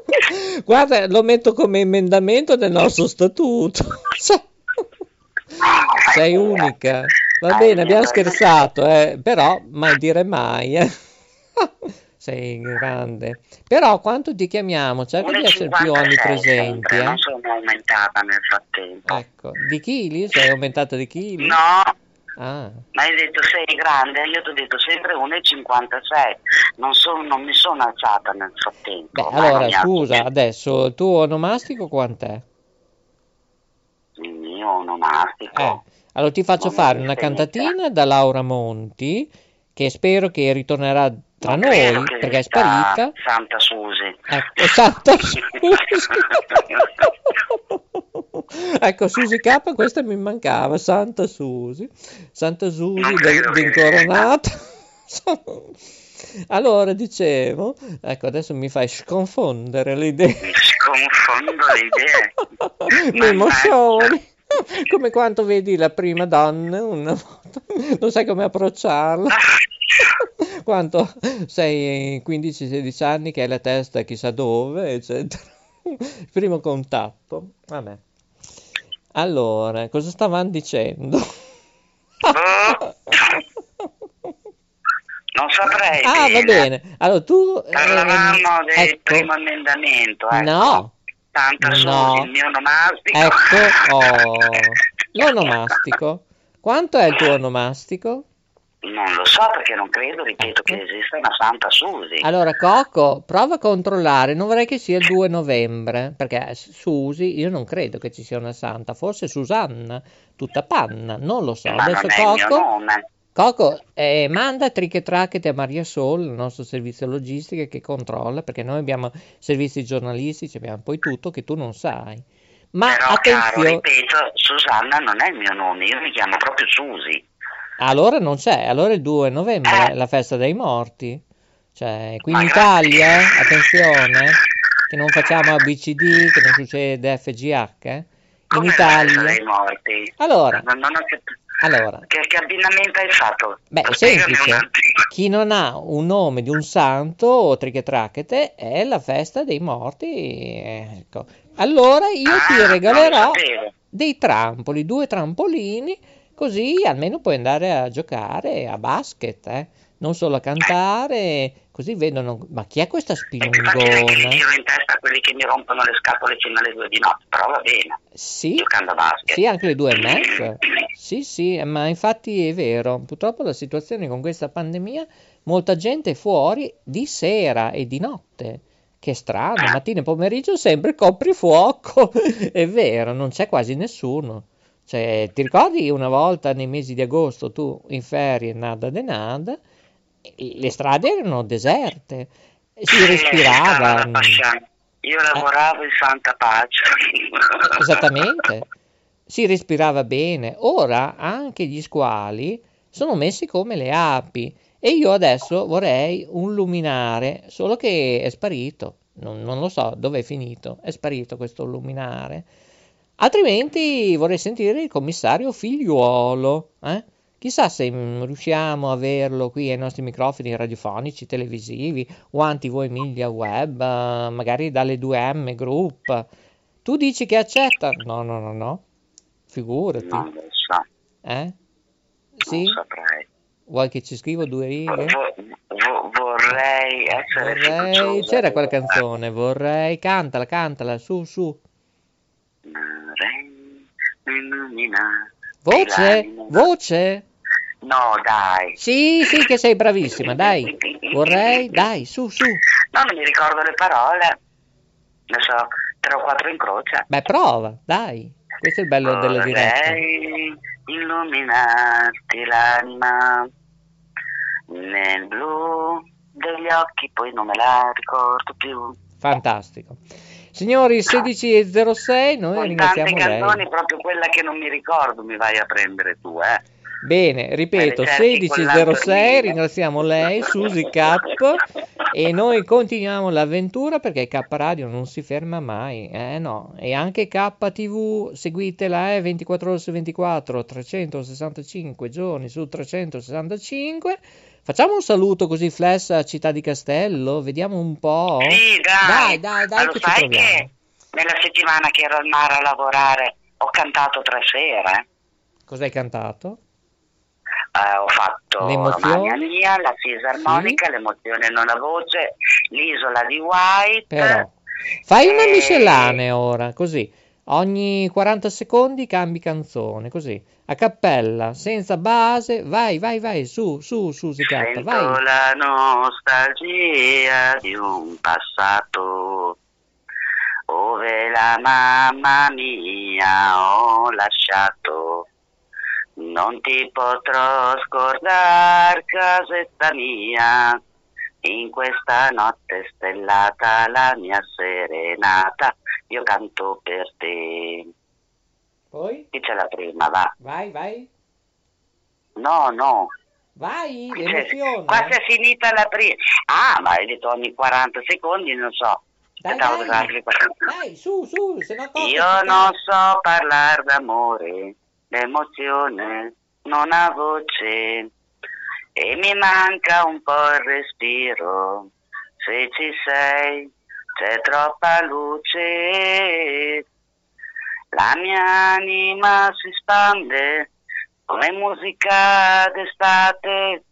Speaker 3: [LAUGHS] Guarda, lo metto come emendamento del nostro statuto. [LAUGHS] Sei unica. Va bene, abbiamo scherzato, eh, però mai dire mai. eh. [LAUGHS] Sei grande. Però quanto ti chiamiamo? Cerca di essere più
Speaker 5: 1,56
Speaker 3: onnipresenti. Eh?
Speaker 5: non sono aumentata nel frattempo.
Speaker 3: Ecco, di chili? Sei aumentata di chili?
Speaker 5: No,
Speaker 3: Ah,
Speaker 5: ma hai detto sei grande, io ti ho detto sempre 1,56. Non, sono- non mi sono alzata nel frattempo.
Speaker 3: beh, allora scusa,
Speaker 5: più.
Speaker 3: adesso il tuo onomastico quant'è?
Speaker 5: Il mio onomastico.
Speaker 3: Eh, allora ti faccio
Speaker 5: Non
Speaker 3: fare una cantatina da Laura Monti, che spero che ritornerà tra
Speaker 5: Non
Speaker 3: noi, perché è sparita.
Speaker 5: Santa Susi.
Speaker 3: Ecco, Santa [LAUGHS] Susi. [LAUGHS] [LAUGHS] Ecco, Susi K, questa mi mancava, Santa Susi. Santa Susi
Speaker 5: che-
Speaker 3: d'incoronata. Allora, dicevo, ecco, adesso mi fai sconfondere le idee.
Speaker 5: Mi sconfondo le idee.
Speaker 3: le emozioni. Come quando vedi la prima donna una volta, non sai come approcciarla. Quanto sei 15-16 anni che hai la testa chissà dove, eccetera. Il primo contatto. Vabbè. Allora, cosa stavamo dicendo? [LAUGHS]
Speaker 5: Non saprei.
Speaker 3: Ah, va bene. Allora tu... ehm,
Speaker 5: Parlavamo del
Speaker 3: ecco.
Speaker 5: primo emendamento. Ecco.
Speaker 3: No,
Speaker 5: Susi,
Speaker 3: No.
Speaker 5: il mio onomastico.
Speaker 3: ecco, oh, [LAUGHS] l'onomastico. Quanto è il tuo onomastico?
Speaker 5: Non lo so perché non credo, ripeto, che esista una Santa Susi.
Speaker 3: Allora, Coco, prova a controllare, non vorrei che sia il 2 novembre, perché Susi, io non credo che ci sia una santa, forse Susanna, tutta panna, non lo so.
Speaker 5: Ma
Speaker 3: Adesso
Speaker 5: non è il mio
Speaker 3: Coco,
Speaker 5: nome.
Speaker 3: Coco eh, manda triche tracchete a Maria Sol, il nostro servizio logistico che controlla, perché noi abbiamo servizi giornalistici, abbiamo poi tutto che tu non sai. Ma
Speaker 5: Però, caro,
Speaker 3: attenzione,
Speaker 5: ripeto, Susanna non è il mio nome, io mi chiamo proprio Susi.
Speaker 3: Allora non c'è, allora il 2 novembre è
Speaker 5: Eh.
Speaker 3: la festa dei morti. Cioè, qui in Italia, attenzione, che non facciamo ABCD, che non succede FGH, eh. In Italia.
Speaker 5: dei morti?
Speaker 3: Allora,
Speaker 5: Non,
Speaker 3: allora,
Speaker 5: Che, che abbinamento hai fatto?
Speaker 3: beh, è semplice. Chi non ha un nome di un santo o triche tracchete è la festa dei morti. Ecco. Allora io
Speaker 5: Ah,
Speaker 3: ti regalerò dei trampoli, due trampolini, così almeno puoi andare a giocare a basket, eh. Non solo a cantare, così vedono, ma chi è questa
Speaker 5: ti faccio che tiro in testa quelli che mi rompono le scatole fino alle due di notte, però va bene,
Speaker 3: Sì,
Speaker 5: giocando a basket.
Speaker 3: sì, anche le due e mezza. Sì, sì, ma infatti è vero. Purtroppo la situazione con questa pandemia, molta gente è fuori di sera e di notte. Che strano, mattina e pomeriggio sempre coprifuoco. [LAUGHS] È vero, non c'è quasi nessuno. Cioè, ti ricordi una volta nei mesi di agosto tu in ferie nada de nada, le strade erano deserte, si respirava. mm.
Speaker 5: Io lavoravo in Santa Pace. [LAUGHS]
Speaker 3: Esattamente, si respirava bene. Ora anche gli squali sono messi come le api e io adesso vorrei un luminare, solo che è sparito. Non, non lo so dove è finito, è sparito questo luminare. Altrimenti vorrei sentire il commissario figliuolo. Eh? Chissà se mm, riusciamo a averlo qui ai nostri microfoni radiofonici, televisivi o anti Emilia Web, eh, magari dalle 2M Group. Tu dici che accetta? No, no, no, no. Figurati.
Speaker 5: Non lo so,
Speaker 3: Eh? Sì?
Speaker 5: non saprei.
Speaker 3: Vuoi che ci scrivo due righe?
Speaker 5: Vo- vo- vorrei essere
Speaker 3: Vorrei...
Speaker 5: fiduciosa.
Speaker 3: C'era quella canzone, vorrei... Cantala, cantala, su, su.
Speaker 5: Vorrei illuminare
Speaker 3: Voce, voce.
Speaker 5: No, dai.
Speaker 3: Sì, sì, che sei bravissima, dai. Vorrei, [LAUGHS] dai, su, su.
Speaker 5: No, non mi ricordo le parole. Ne so, tre o quattro in croce.
Speaker 3: Beh, prova, dai. Questo è il bello della diretta.
Speaker 5: Vorrei illuminarti l'anima nel blu degli occhi, poi non me la ricordo più.
Speaker 3: Fantastico. Signori, 16.06, noi
Speaker 5: Con tante
Speaker 3: ringraziamo lei.
Speaker 5: canzoni, proprio quella che non mi ricordo mi vai a prendere tu, eh.
Speaker 3: Bene, ripeto,
Speaker 5: cerchi con
Speaker 3: 16.06,
Speaker 5: l'altro
Speaker 3: ringraziamo lei, Susi [LAUGHS] K, e noi continuiamo l'avventura perché K Radio non si ferma mai, eh no, e anche KTV, seguitela, eh, 24 ore su 24, 365 giorni su 365. Facciamo un saluto così flash a Città di Castello, vediamo un po'.
Speaker 5: Sì,
Speaker 3: Dai,
Speaker 5: dai.
Speaker 3: dai, dai,
Speaker 5: lo
Speaker 3: che
Speaker 5: sai che nella settimana che ero al mare a lavorare ho cantato tre sere?
Speaker 3: Cosa hai cantato?
Speaker 5: Eh, ho fatto
Speaker 3: L'emozione?
Speaker 5: Mania Mia, la fisarmonica, l'emozione non ha voce, l'isola di White.
Speaker 3: Però, fai una
Speaker 5: Eh,
Speaker 3: miscellanea ora, così. Ogni 40 secondi cambi canzone, così. A cappella, senza base, vai, vai, vai, su, su, Susi K,
Speaker 5: Sento
Speaker 3: vai.
Speaker 5: la nostalgia di un passato dove la mamma mia ho lasciato. Non ti potrò scordare, casetta mia, in questa notte stellata, la mia serenata, io canto per te.
Speaker 3: Poi,
Speaker 5: Qui c'è la prima, va.
Speaker 3: vai, vai,
Speaker 5: No, no.
Speaker 3: vai, l'emozione.
Speaker 5: Qua si è finita la prima. Ah, ma hai detto ogni 40 secondi, non so.
Speaker 3: Dai, dai.
Speaker 5: 40.
Speaker 3: Dai, su, su, se no
Speaker 5: Io non so parlare d'amore, l'emozione non ha voce e mi manca un po' il respiro. Se ci sei, c'è troppa luce. La mia anima si spande come musica d'estate,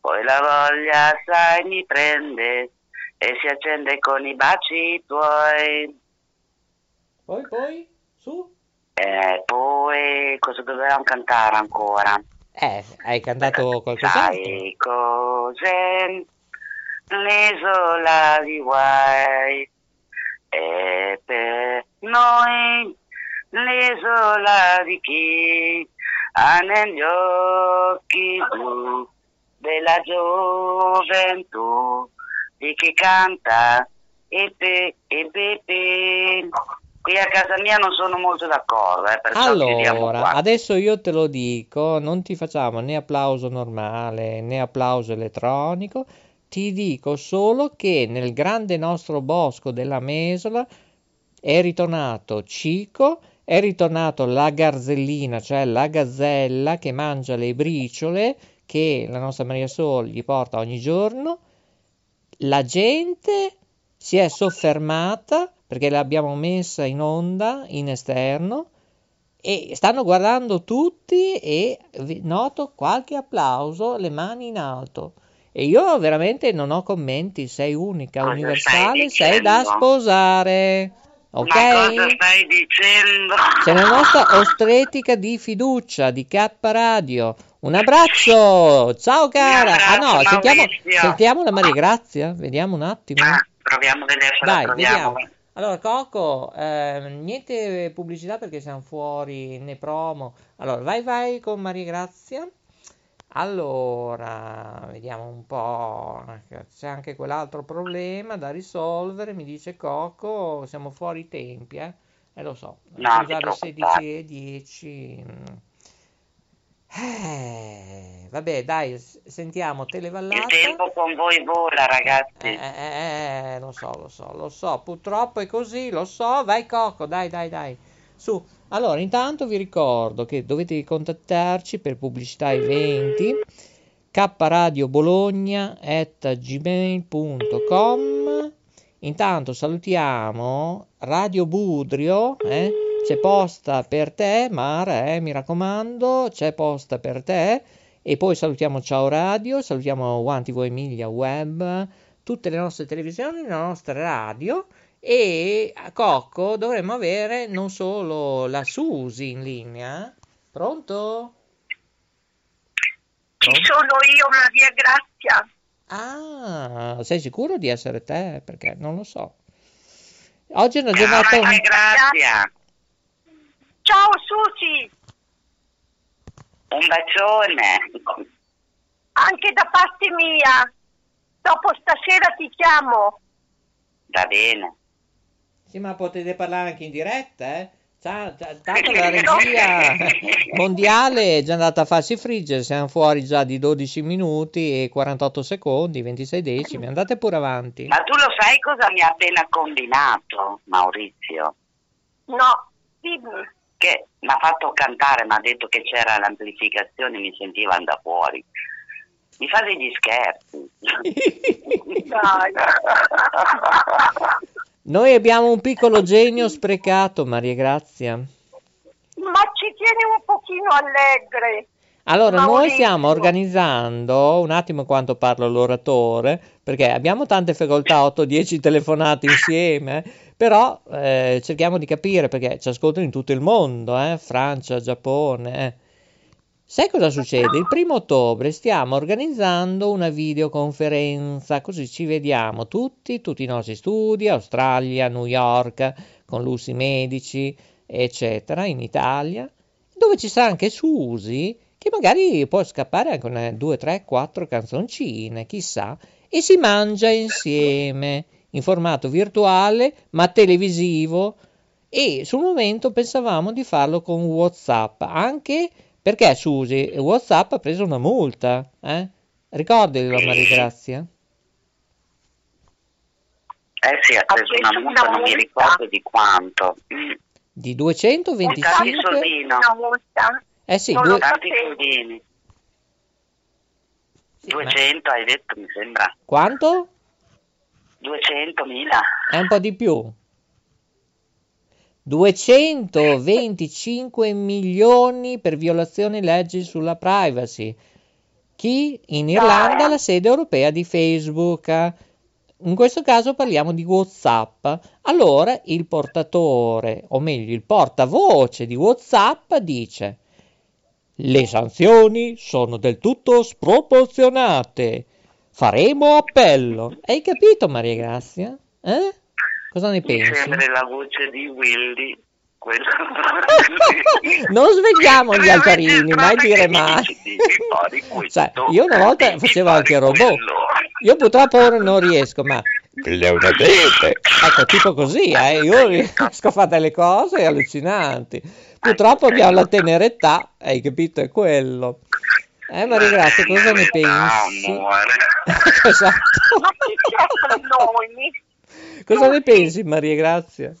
Speaker 5: poi la voglia, sai, mi prende e si accende con i baci tuoi.
Speaker 3: Poi, poi, su.
Speaker 5: E poi cosa dovevamo cantare ancora?
Speaker 3: Eh, hai cantato qualcos'altro?
Speaker 5: Sai cos'è l'isola di White? È per noi l'isola di chi ha negli occhi blu della gioventù, di chi canta e pe e pe pe. Qui a casa mia non sono molto d'accordo, eh,
Speaker 3: Allora, adesso io te lo dico, non ti facciamo né applauso normale né applauso elettronico, ti dico solo che nel grande nostro bosco della Mesola è ritornato Cico, è ritornato la garzellina, cioè la gazzella che mangia le briciole che la nostra Maria Sol gli porta ogni giorno. La gente si è soffermata perché l'abbiamo messa in onda in esterno e stanno guardando tutti e noto qualche applauso, le mani in alto. E io veramente non ho commenti, sei unica,
Speaker 5: Cosa
Speaker 3: universale, sei da sposare. Ok?
Speaker 5: Ma cosa stai dicendo?
Speaker 3: C'è la nostra [LAUGHS] ostretica di fiducia di K Radio. Un abbraccio, ciao cara. Ah no,
Speaker 5: abbraccio,
Speaker 3: sentiamo, sentiamo la Maria Grazia, vediamo un attimo.
Speaker 5: Ah, proviamo a vedere se la
Speaker 3: Dai,
Speaker 5: troviamo.
Speaker 3: vediamo. Allora, Coco, ehm, niente pubblicità perché siamo fuori né promo. Allora, vai vai con Maria Grazia. Allora, vediamo un po'. C'è anche quell'altro problema da risolvere. Mi dice Coco, siamo fuori tempi, eh? Eh, lo so.
Speaker 5: No,
Speaker 3: Sono le
Speaker 5: preoccupare.
Speaker 3: 16 e 10. mm. Eh, vabbè, dai, sentiamo
Speaker 5: Il
Speaker 3: Televallata.
Speaker 5: tempo con voi vola, ragazzi.
Speaker 3: Eh, eh, eh, lo so, lo so, lo so, purtroppo è così, lo so, vai Coco, dai, dai, dai, su. Allora, intanto vi ricordo che dovete contattarci per pubblicità eventi, kradiobologna.gmail.com Intanto salutiamo Radio Budrio, eh? C'è posta per te, Mara, eh, mi raccomando, c'è posta per te. E poi salutiamo Ciao Radio, salutiamo One TV Emilia Web, tutte le nostre televisioni, le nostre radio e a Cocco dovremmo avere non solo la Susi in linea. Pronto?
Speaker 6: Ci
Speaker 3: Pronto?
Speaker 6: sono io, Maria Grazia.
Speaker 3: Ah, sei sicuro di essere te? Perché non lo so. Oggi è una
Speaker 5: Ciao,
Speaker 3: giornata...
Speaker 5: Maria Grazia.
Speaker 6: Ciao Susi,
Speaker 5: Un bacione.
Speaker 6: anche da parte mia. Dopo stasera ti chiamo.
Speaker 5: Va bene.
Speaker 3: Sì, ma potete parlare anche in diretta, eh? Sa- ta- Tanto la regia [LAUGHS] mondiale è già andata a farsi friggere, siamo fuori già di 12 minuti e 48 secondi, 26 decimi, andate pure avanti.
Speaker 5: Ma tu lo sai cosa mi ha appena combinato, Maurizio?
Speaker 6: No, dimmi.
Speaker 5: Che mi ha fatto cantare, mi ha detto che c'era l'amplificazione, mi sentivano da fuori. Mi fa degli scherzi. [LAUGHS] [LAUGHS]
Speaker 6: Dai.
Speaker 3: Noi abbiamo un piccolo genio sprecato, Maria Grazia.
Speaker 6: Ma ci tieni un pochino allegre.
Speaker 3: Allora, noi
Speaker 6: Maurizio.
Speaker 3: stiamo organizzando, un attimo quanto parla l'oratore, perché abbiamo tante facoltà, 8-10 telefonate insieme, però eh, cerchiamo di capire, perché ci ascoltano in tutto il mondo, eh, Francia, Giappone. eh. Sai cosa succede? Il primo ottobre stiamo organizzando una videoconferenza, così ci vediamo tutti, tutti i nostri studi, Australia, New York, con Lucy Medici, eccetera, in Italia, dove ci sarà anche Susi, che magari può scappare anche una, due, tre, quattro canzoncine, chissà, e si mangia insieme, in formato virtuale, ma televisivo, e sul momento pensavamo di farlo con WhatsApp, anche perché Susi, WhatsApp ha preso una multa, eh? Ricordilo, Maria Grazia.
Speaker 5: Eh sì, ha preso una multa, non mi ricordo di quanto. Mm,
Speaker 3: Di
Speaker 5: Tanti
Speaker 3: 225...
Speaker 5: soldini,
Speaker 6: Una multa.
Speaker 3: Eh sì, due-
Speaker 6: lo
Speaker 5: tanti
Speaker 6: sapevo.
Speaker 5: soldini.
Speaker 3: sì, ma
Speaker 5: 200 hai detto, mi sembra.
Speaker 3: Quanto?
Speaker 5: 200.000.
Speaker 3: È un po' di più. 225 milioni per violazione leggi sulla privacy. Chi? In Irlanda la sede europea di Facebook. In questo caso parliamo di WhatsApp. Allora il portatore, o meglio il portavoce di WhatsApp dice le sanzioni sono del tutto sproporzionate. Faremo appello. Hai capito, Maria Grazia? Eh? Cosa ne
Speaker 5: Mi
Speaker 3: pensi?
Speaker 5: sembra la voce di Willy. Quello... [LAUGHS]
Speaker 3: non svegliamo gli altarini, mai dire mai. Cioè, io una volta facevo anche robot. Io purtroppo ora non riesco, ma Leonardete. Ecco, tipo così, eh. Io riesco a fare delle cose allucinanti. Purtroppo abbiamo la tenera età, hai capito? È quello. Eh, Maria Grazia, cosa ne pensi?
Speaker 5: Amore. [LAUGHS]
Speaker 3: esatto. Cosa ne pensi, Maria Grazia?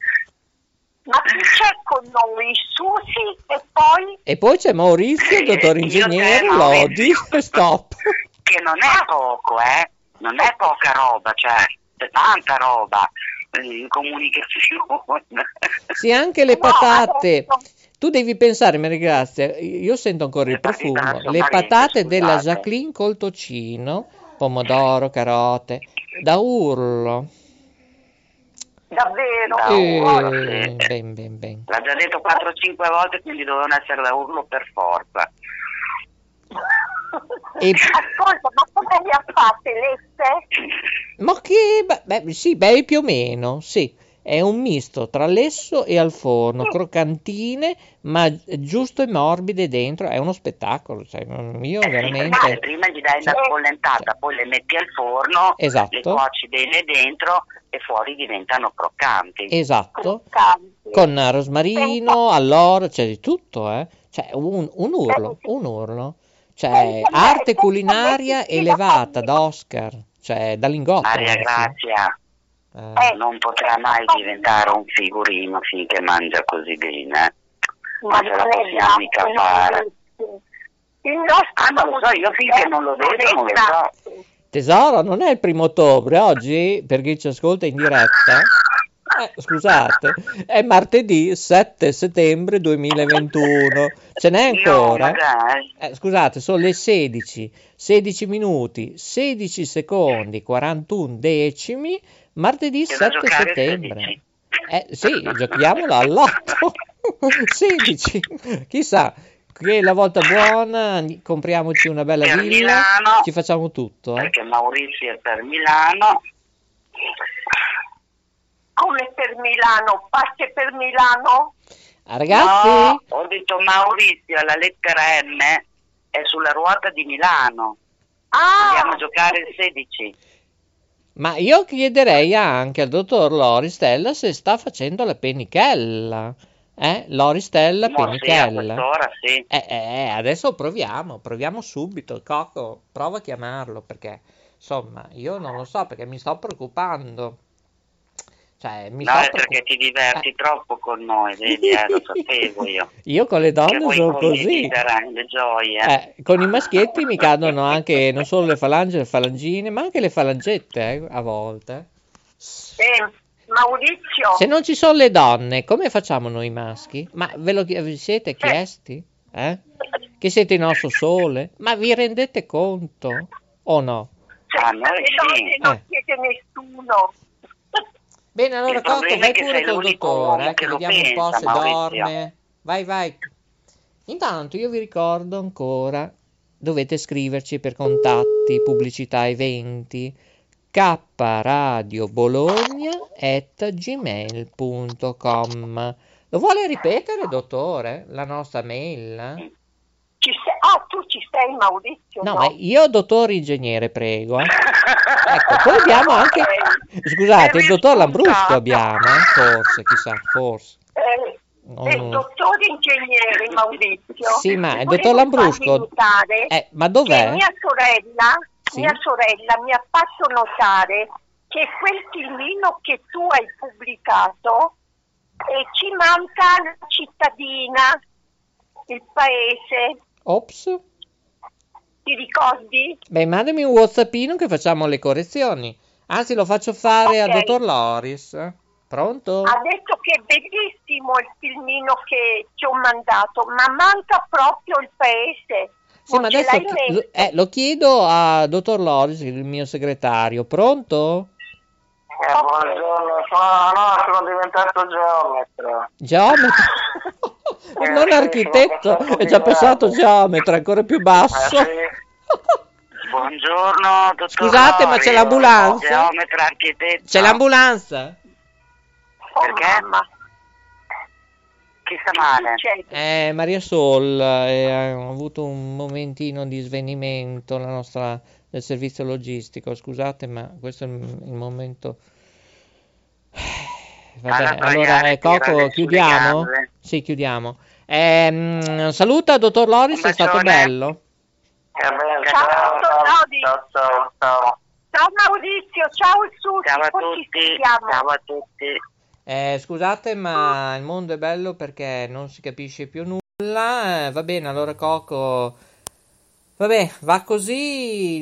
Speaker 6: Ma chi c'è con noi? Susi e poi?
Speaker 3: E poi c'è Maurizio,
Speaker 5: Eh,
Speaker 3: dottor ingegnere, Lodi, stop.
Speaker 5: Che non è poco, eh? Non è poca roba, cioè, c'è tanta roba in comunicazione.
Speaker 3: Sì, anche le
Speaker 6: No,
Speaker 3: patate.
Speaker 6: adesso-
Speaker 3: Tu devi pensare, Maria Grazia, io sento ancora il
Speaker 5: Le
Speaker 3: profumo. Le patate della. Jacqueline col tocino, pomodoro, carote, da urlo.
Speaker 6: Davvero?
Speaker 5: Da
Speaker 3: Eh,
Speaker 5: urlo, sì.
Speaker 3: ben, ben, ben.
Speaker 5: L'ha già detto 4-5 volte, quindi dovevano essere da urlo per forza.
Speaker 3: E- [LAUGHS]
Speaker 6: Ascolta, ma come le ha fatte lesse?
Speaker 3: Ma che... Beh, sì, beh, più o meno, sì. È un misto tra lesso e al forno, croccantine, ma giusto e morbide dentro. È uno spettacolo, cioè, io
Speaker 5: Eh,
Speaker 3: veramente...
Speaker 5: prima gli dai una
Speaker 3: Cioè-
Speaker 5: spollentata, poi le metti al forno,
Speaker 3: Esatto.
Speaker 5: le cuoci bene dentro e fuori diventano croccanti.
Speaker 3: Esatto.
Speaker 6: Croccanti.
Speaker 3: Con rosmarino, alloro, c'è di tutto, eh. Cioè, un, un urlo, un urlo. Cioè,
Speaker 6: me-
Speaker 3: arte
Speaker 6: senza
Speaker 3: culinaria elevata da Oscar, cioè da lingotto.
Speaker 5: Maria. Grazia
Speaker 3: Eh,
Speaker 5: non potrà mai diventare un figurino finché mangia così bene.
Speaker 6: Ma
Speaker 5: ce la possiamo mica fare.
Speaker 6: Maurizio. Il nostro
Speaker 5: Ah, non lo so, io finché non lo vedo non lo so.
Speaker 3: Tesoro, non è il primo ottobre, oggi, per chi ci ascolta in diretta, eh, scusate, è martedì 7 settembre 2021. Ce n'è ancora? Eh, scusate, sono le 16, 16 minuti, 16 secondi, 41 decimi, martedì
Speaker 5: C'è da
Speaker 3: 7
Speaker 5: giocare
Speaker 3: settembre.
Speaker 5: 16.
Speaker 3: Eh sì, giochiamola all'otto. 16. [LAUGHS] Chissà, che la volta buona, compriamoci una bella
Speaker 5: Per
Speaker 3: villa,
Speaker 5: Milano.
Speaker 3: ci facciamo tutto. eh.
Speaker 5: Perché Maurizio è per Milano.
Speaker 6: Come per Milano? Passe per Milano?
Speaker 3: Ah, Ragazzi,
Speaker 5: No, ho detto Maurizio, la lettera M è sulla ruota di Milano. Andiamo a
Speaker 6: Ah,
Speaker 5: giocare il 16.
Speaker 3: ma io chiederei anche al dottor Loristella se sta facendo la pennichella. Eh, Loristella
Speaker 5: sì, a
Speaker 3: Penichella.
Speaker 5: quest'ora sì.
Speaker 3: Eh, eh, adesso proviamo, proviamo subito. Coco, prova a chiamarlo perché, insomma, io non lo so perché mi sto preoccupando. Cioè, mi
Speaker 5: no,
Speaker 3: sto
Speaker 5: è perché ti diverti
Speaker 3: Eh.
Speaker 5: troppo con noi, vedi, eh, lo sapevo io. [LAUGHS]
Speaker 3: Io con le donne sono così.
Speaker 5: gioie.
Speaker 3: Eh, con i maschietti mi cadono anche non solo le falange e le falangine, ma anche le falangette eh, a volte.
Speaker 6: Eh, Maurizio,
Speaker 3: Se non ci sono le donne, come facciamo noi maschi? Ma ve lo vi siete chiesti? Eh? Che siete il nostro sole? Ma vi rendete conto o no?
Speaker 6: cioè,
Speaker 5: noi
Speaker 6: le
Speaker 5: sì.
Speaker 6: donne non
Speaker 3: Eh.
Speaker 6: siete nessuno. [LAUGHS]
Speaker 3: Bene, allora Cocco, vai
Speaker 5: che
Speaker 3: pure col dottore, eh,
Speaker 5: che lo
Speaker 3: vediamo un po'
Speaker 5: pensa,
Speaker 3: se
Speaker 5: Maurizio.
Speaker 3: dorme. Vai, vai. Intanto io vi ricordo ancora, dovete scriverci per contatti, pubblicità, eventi, kradiobologna.gmail.com Lo vuole ripetere, dottore, la nostra mail?
Speaker 6: Sei- Ah, tu ci sei Maurizio?
Speaker 3: No, ma io, dottor ingegnere, prego. eh. Ecco, poi abbiamo [LAUGHS] anche... Scusate, il dottor Lambrusco abbiamo, eh? forse, chissà, forse.
Speaker 6: Eh,
Speaker 3: Non-
Speaker 6: eh, dottore ingegnere Maurizio.
Speaker 3: Sì, ma il dottor Lambrusco- Eh, ma dov'è?
Speaker 6: mia sorella,
Speaker 3: Sì.
Speaker 6: mia sorella mi ha fatto notare che quel filmino che tu hai pubblicato eh, ci manca la cittadina, il paese,
Speaker 3: Ops.
Speaker 6: ti ricordi?
Speaker 3: Beh, mandami un whatsappino che facciamo le correzioni. Anzi, lo faccio fare al
Speaker 6: Ok.
Speaker 3: dottor Loris. Pronto?
Speaker 6: Ha detto che è bellissimo il filmino che ti ho mandato, ma manca proprio il paese.
Speaker 3: Sì, ma adesso chi- eh, lo chiedo al dottor Loris, il mio segretario. Pronto?
Speaker 2: Eh, buongiorno, sono, no, sono diventato geometra.
Speaker 3: Geometra?
Speaker 2: Eh, [LAUGHS]
Speaker 3: non
Speaker 2: sì,
Speaker 3: architetto, è già passato geometra, ancora più basso.
Speaker 2: Eh, sì.
Speaker 5: Buongiorno, dottor
Speaker 3: Scusate, ma c'è l'ambulanza?
Speaker 5: Geometra, architetto.
Speaker 3: C'è l'ambulanza?
Speaker 6: Oh,
Speaker 5: Perché?
Speaker 6: mamma,
Speaker 5: Chi sta male?
Speaker 3: Eh, Maria Sol, eh, ha avuto un momentino di svenimento la nostra del servizio logistico. Scusate, ma questo è il, il momento. Va
Speaker 5: Alla
Speaker 3: bene, allora eh, Coco, chiudiamo? Sì, chiudiamo. Ehm, saluta, dottor Loris, è stato bello.
Speaker 2: Eh,
Speaker 6: Ciao,
Speaker 2: ciao, ciao, ciao,
Speaker 6: Maurizio, ciao Susi,
Speaker 5: Ciao a
Speaker 6: ci
Speaker 5: tutti, ciao a tutti.
Speaker 3: Eh, scusate, ma il mondo è bello perché non si capisce più nulla. Eh, va bene, allora Coco. Vabbè, va così.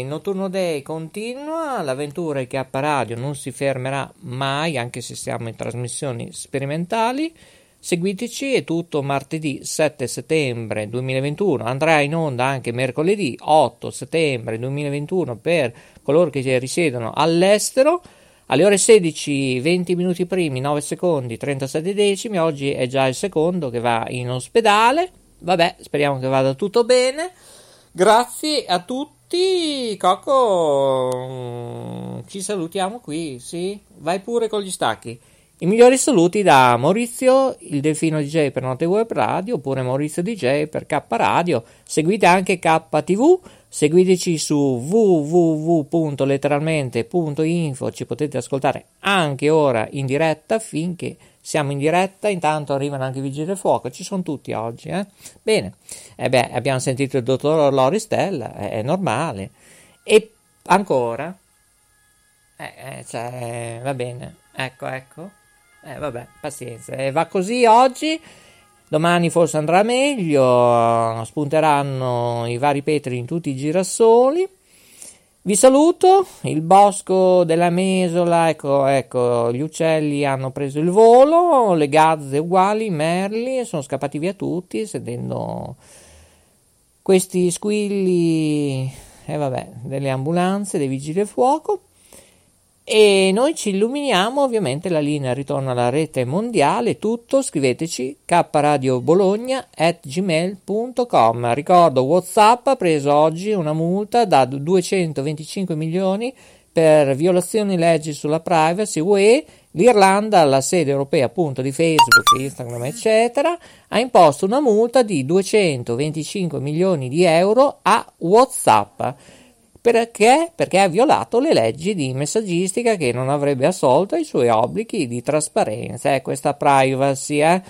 Speaker 3: Il notturno day continua. L'avventura che a Radio non si fermerà mai, anche se siamo in trasmissioni sperimentali. Seguiteci, è tutto martedì 7 settembre 2021. Andrà in onda anche mercoledì 8 settembre 2021 per coloro che risiedono all'estero. Alle ore 16, 20 minuti primi, 9 secondi, 37 decimi. Oggi è già il secondo che va in ospedale. Vabbè, speriamo che vada tutto bene. Grazie a tutti. Coco, mm, ci salutiamo qui, sì? Vai pure con gli stacchi. I migliori saluti da Maurizio, il Delfino DJ per Note Web Radio, oppure Maurizio DJ per K Radio. Seguite anche KTV, seguiteci su www.letteralmente.info, ci potete ascoltare anche ora in diretta finché siamo in diretta. Intanto arrivano anche i vigili del fuoco, ci sono tutti oggi. Eh? Bene, eh beh, abbiamo sentito il dottor Loristella, è, è normale. E ancora, eh, eh, cioè, va bene, ecco, ecco. Eh, vabbè, pazienza. Eh, va così oggi. Domani forse andrà meglio. Spunteranno i vari petri in tutti i girasoli. Vi saluto. Il bosco della Mesola. Ecco, ecco, gli uccelli hanno preso il volo. Le gazze uguali, i merli. Sono scappati via tutti, sentendo questi squilli. E eh, vabbè, delle ambulanze, dei vigili del fuoco. E noi ci illuminiamo, ovviamente la linea ritorna alla rete mondiale, tutto, scriveteci kradiobologna at gmail.com. Ricordo, Whatsapp ha preso oggi una multa da 225 milioni per violazioni leggi sulla privacy UE, l'Irlanda, alla sede europea appunto di Facebook, Instagram, eccetera, ha imposto una multa di 225 milioni di euro a Whatsapp. Perché? Perché ha violato le leggi di messaggistica che non avrebbe assolto ai suoi obblighi di trasparenza e questa privacy. Eh?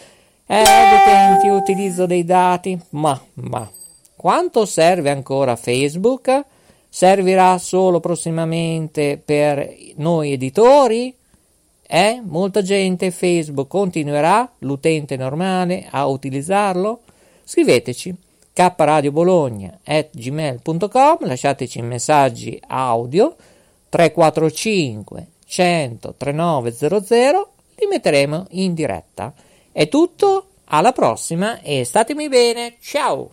Speaker 3: Eh, detenti, utilizzo dei dati. Ma, ma, quanto serve ancora Facebook? Servirà solo prossimamente per noi editori? Eh? Molta gente Facebook continuerà, l'utente normale, a utilizzarlo? Scriveteci kradiobologna at gmail.com lasciateci messaggi audio 345 100 3900 li metteremo in diretta. È tutto alla prossima e statemi bene ciao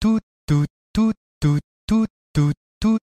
Speaker 4: tout tout tout tout tout tout tout